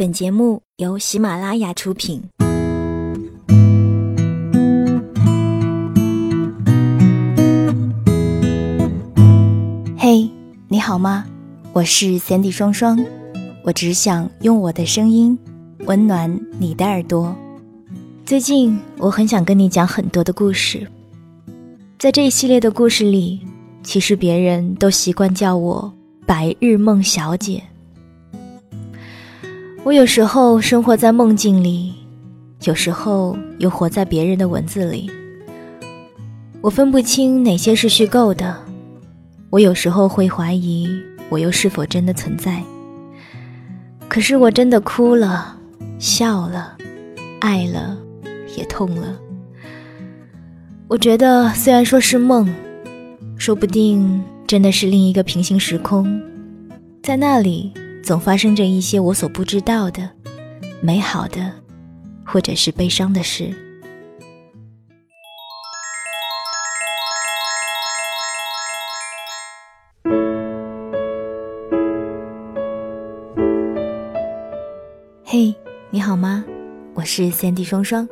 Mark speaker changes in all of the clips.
Speaker 1: 本节目由喜马拉雅出品。嘿，你好吗？我是 Sandy 双双，我只想用我的声音温暖你的耳朵。最近我很想跟你讲很多的故事，在这一系列的故事里，其实别人都习惯叫我白日梦小姐。我有时候生活在梦境里，有时候又活在别人的文字里。我分不清哪些是虚构的。我有时候会怀疑，我又是否真的存在。可是我真的哭了，笑了，爱了，也痛了。我觉得，虽然说是梦，说不定真的是另一个平行时空，在那里。总发生着一些我所不知道的美好的，或者是悲伤的事。嘿，你好吗？我是三 D 双双，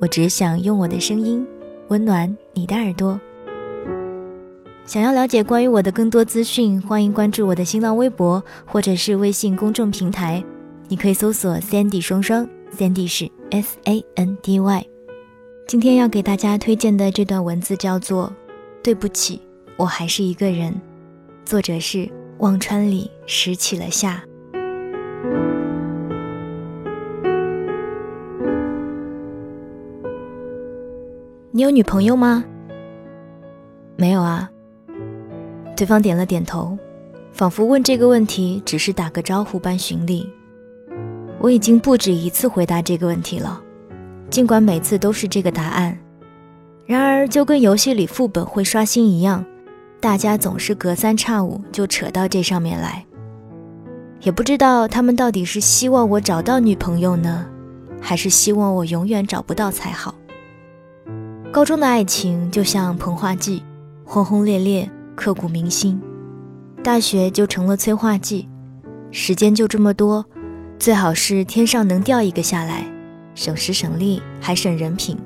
Speaker 1: 我只想用我的声音温暖你的耳朵。想要了解关于我的更多资讯，欢迎关注我的新浪微博或者是微信公众平台。你可以搜索 Sandy 双双，Sandy 是 S A N D Y。今天要给大家推荐的这段文字叫做《对不起，我还是一个人》，作者是忘川里拾起了夏。你有女朋友吗？没有啊。对方点了点头，仿佛问这个问题只是打个招呼般寻例。我已经不止一次回答这个问题了，尽管每次都是这个答案。然而，就跟游戏里副本会刷新一样，大家总是隔三差五就扯到这上面来。也不知道他们到底是希望我找到女朋友呢，还是希望我永远找不到才好。高中的爱情就像膨化剂，轰轰烈烈。刻骨铭心，大学就成了催化剂，时间就这么多，最好是天上能掉一个下来，省时省力还省人品。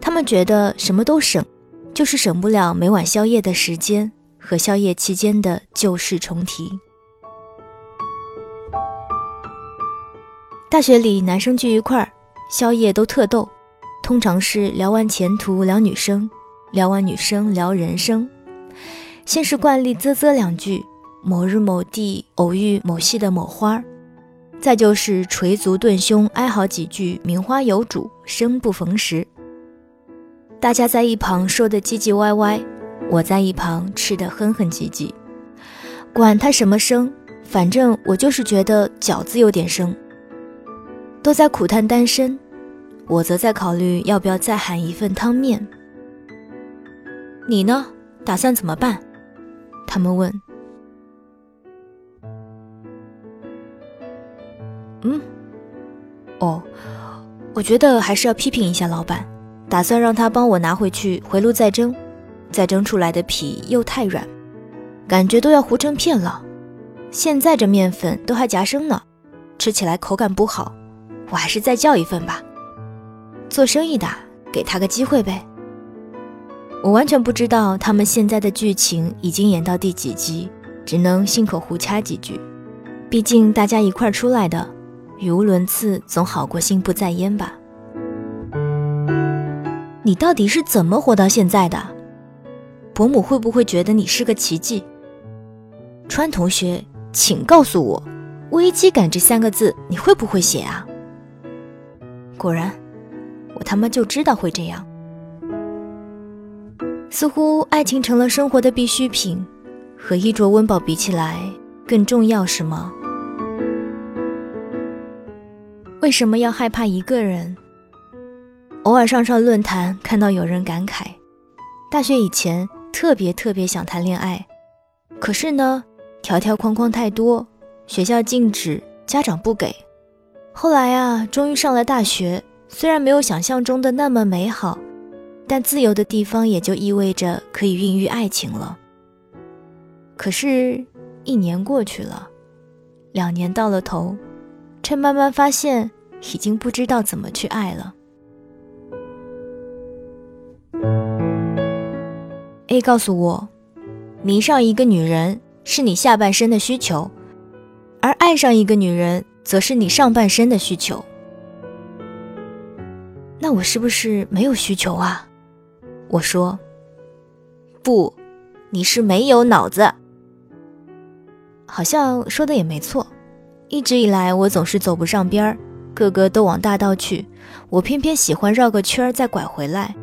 Speaker 1: 他们觉得什么都省，就是省不了每晚宵夜的时间和宵夜期间的旧事重提。大学里男生聚一块儿，宵夜都特逗，通常是聊完前途聊女生，聊完女生聊人生。先是惯例啧啧两句，某日某地偶遇某系的某花再就是捶足顿胸哀嚎几句，名花有主，生不逢时。大家在一旁说的唧唧歪歪，我在一旁吃的哼哼唧唧。管他什么生，反正我就是觉得饺子有点生。都在苦叹单身，我则在考虑要不要再喊一份汤面。你呢？打算怎么办？他们问：“嗯，哦，我觉得还是要批评一下老板，打算让他帮我拿回去回炉再蒸，再蒸出来的皮又太软，感觉都要糊成片了。现在这面粉都还夹生呢，吃起来口感不好。我还是再叫一份吧。做生意的，给他个机会呗。”我完全不知道他们现在的剧情已经演到第几集，只能信口胡掐几句。毕竟大家一块出来的，语无伦次总好过心不在焉吧。你到底是怎么活到现在的？伯母会不会觉得你是个奇迹？川同学，请告诉我，“危机感”这三个字你会不会写啊？果然，我他妈就知道会这样。似乎爱情成了生活的必需品，和衣着温饱比起来更重要，是吗？为什么要害怕一个人？偶尔上上论坛，看到有人感慨：大学以前特别特别想谈恋爱，可是呢，条条框框太多，学校禁止，家长不给。后来啊，终于上了大学，虽然没有想象中的那么美好。但自由的地方也就意味着可以孕育爱情了。可是，一年过去了，两年到了头，却慢慢发现已经不知道怎么去爱了。A 告诉我，迷上一个女人是你下半身的需求，而爱上一个女人则是你上半身的需求。那我是不是没有需求啊？我说，不，你是没有脑子。好像说的也没错。一直以来，我总是走不上边儿，个个都往大道去，我偏偏喜欢绕个圈儿再拐回来。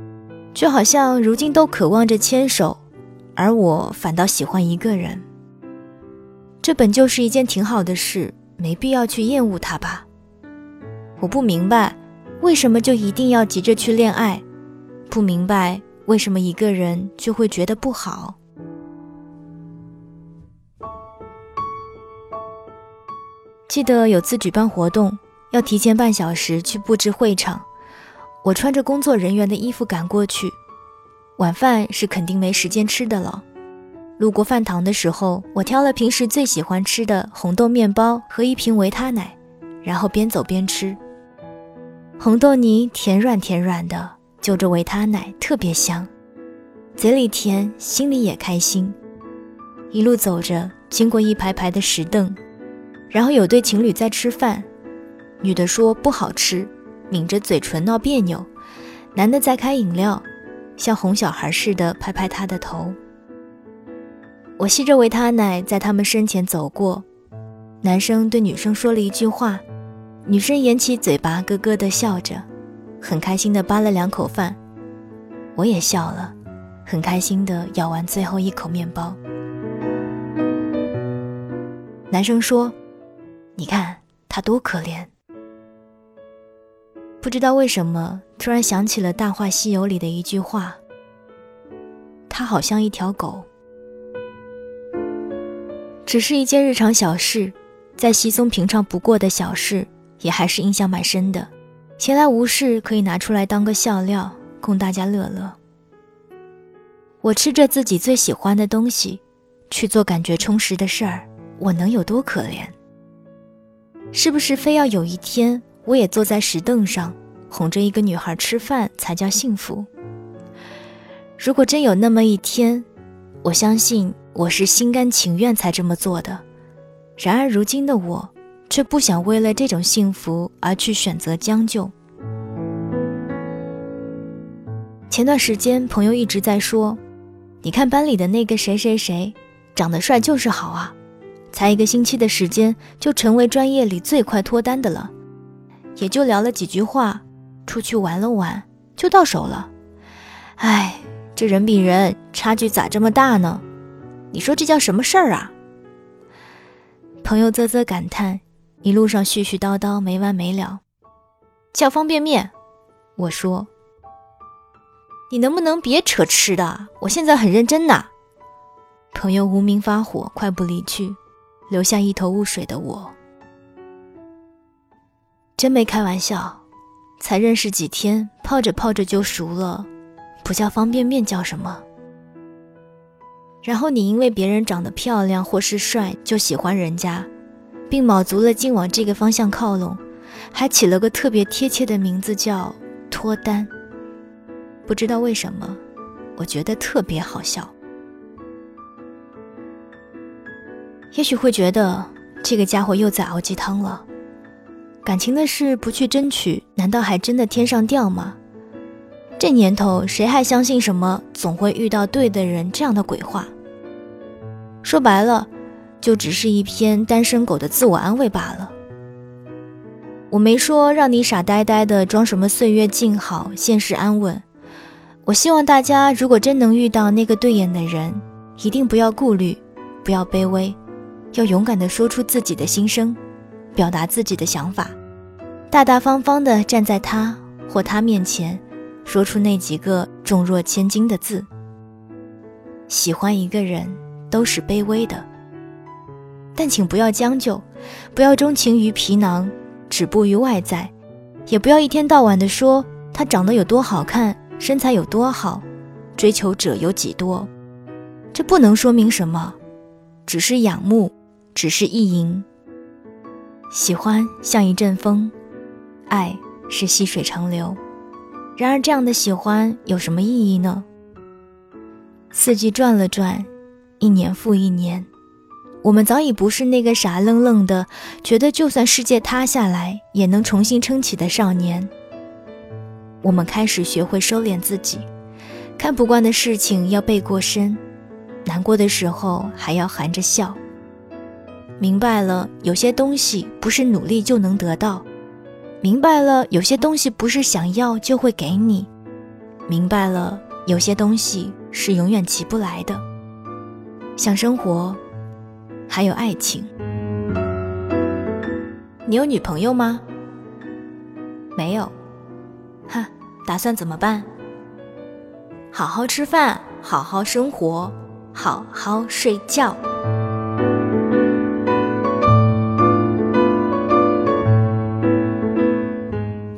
Speaker 1: 就好像如今都渴望着牵手，而我反倒喜欢一个人。这本就是一件挺好的事，没必要去厌恶它吧。我不明白，为什么就一定要急着去恋爱？不明白为什么一个人就会觉得不好。记得有次举办活动，要提前半小时去布置会场。我穿着工作人员的衣服赶过去，晚饭是肯定没时间吃的了。路过饭堂的时候，我挑了平时最喜欢吃的红豆面包和一瓶维他奶，然后边走边吃。红豆泥甜软甜软的，就着维他奶特别香，嘴里甜，心里也开心。一路走着，经过一排排的石凳，然后有对情侣在吃饭，女的说不好吃。抿着嘴唇闹别扭，男的在开饮料，像哄小孩似的拍拍他的头。我吸着维他奶在他们身前走过，男生对女生说了一句话，女生掩起嘴巴咯咯的笑着，很开心的扒了两口饭，我也笑了，很开心的咬完最后一口面包。男生说：“你看他多可怜。”不知道为什么，突然想起了《大话西游》里的一句话：“他好像一条狗。”只是一件日常小事，再稀松平常不过的小事，也还是印象蛮深的。闲来无事，可以拿出来当个笑料，供大家乐乐。我吃着自己最喜欢的东西，去做感觉充实的事儿，我能有多可怜？是不是非要有一天？我也坐在石凳上，哄着一个女孩吃饭才叫幸福。如果真有那么一天，我相信我是心甘情愿才这么做的。然而如今的我，却不想为了这种幸福而去选择将就。前段时间，朋友一直在说：“你看班里的那个谁谁谁，长得帅就是好啊，才一个星期的时间就成为专业里最快脱单的了。”也就聊了几句话，出去玩了玩，就到手了。哎，这人比人差距咋这么大呢？你说这叫什么事儿啊？朋友啧啧感叹，一路上絮絮叨叨没完没了。叫方便面，我说，你能不能别扯吃的？我现在很认真呐。朋友无名发火，快步离去，留下一头雾水的我。真没开玩笑，才认识几天，泡着泡着就熟了，不叫方便面叫什么？然后你因为别人长得漂亮或是帅就喜欢人家，并卯足了劲往这个方向靠拢，还起了个特别贴切的名字叫脱单。不知道为什么，我觉得特别好笑。也许会觉得这个家伙又在熬鸡汤了。感情的事不去争取，难道还真的天上掉吗？这年头，谁还相信什么总会遇到对的人这样的鬼话？说白了，就只是一篇单身狗的自我安慰罢了。我没说让你傻呆呆的装什么岁月静好，现实安稳。我希望大家如果真能遇到那个对眼的人，一定不要顾虑，不要卑微，要勇敢的说出自己的心声，表达自己的想法。大大方方地站在他或她面前，说出那几个重若千斤的字。喜欢一个人都是卑微的，但请不要将就，不要钟情于皮囊，止步于外在，也不要一天到晚的说他长得有多好看，身材有多好，追求者有几多。这不能说明什么，只是仰慕，只是意淫。喜欢像一阵风，爱是细水长流。然而，这样的喜欢有什么意义呢？四季转了转，一年复一年，我们早已不是那个傻愣愣的，觉得就算世界塌下来也能重新撑起的少年。我们开始学会收敛自己，看不惯的事情要背过身，难过的时候还要含着笑。明白了，有些东西不是努力就能得到。明白了，有些东西不是想要就会给你；明白了，有些东西是永远起不来的，像生活，还有爱情。你有女朋友吗？没有。哈，打算怎么办？好好吃饭，好好生活，好好睡觉。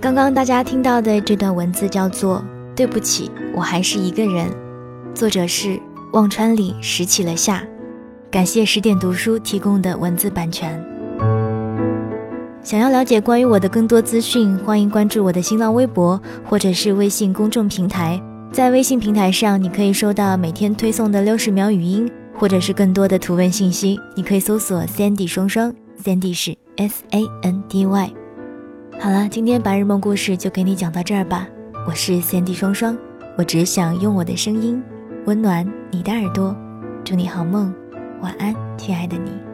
Speaker 1: 刚刚大家听到的这段文字叫做《对不起，我还是一个人》，作者是忘川里拾起了夏，感谢十点读书提供的文字版权。想要了解关于我的更多资讯，欢迎关注我的新浪微博或者是微信公众平台。在微信平台上，你可以收到每天推送的六十秒语音，或者是更多的图文信息。你可以搜索 Sandy 双双，Sandy 是 S A N D Y。好了，今天白日梦故事就给你讲到这儿吧。我是 Sandy 双双，我只想用我的声音温暖你的耳朵。祝你好梦，晚安，亲爱的你。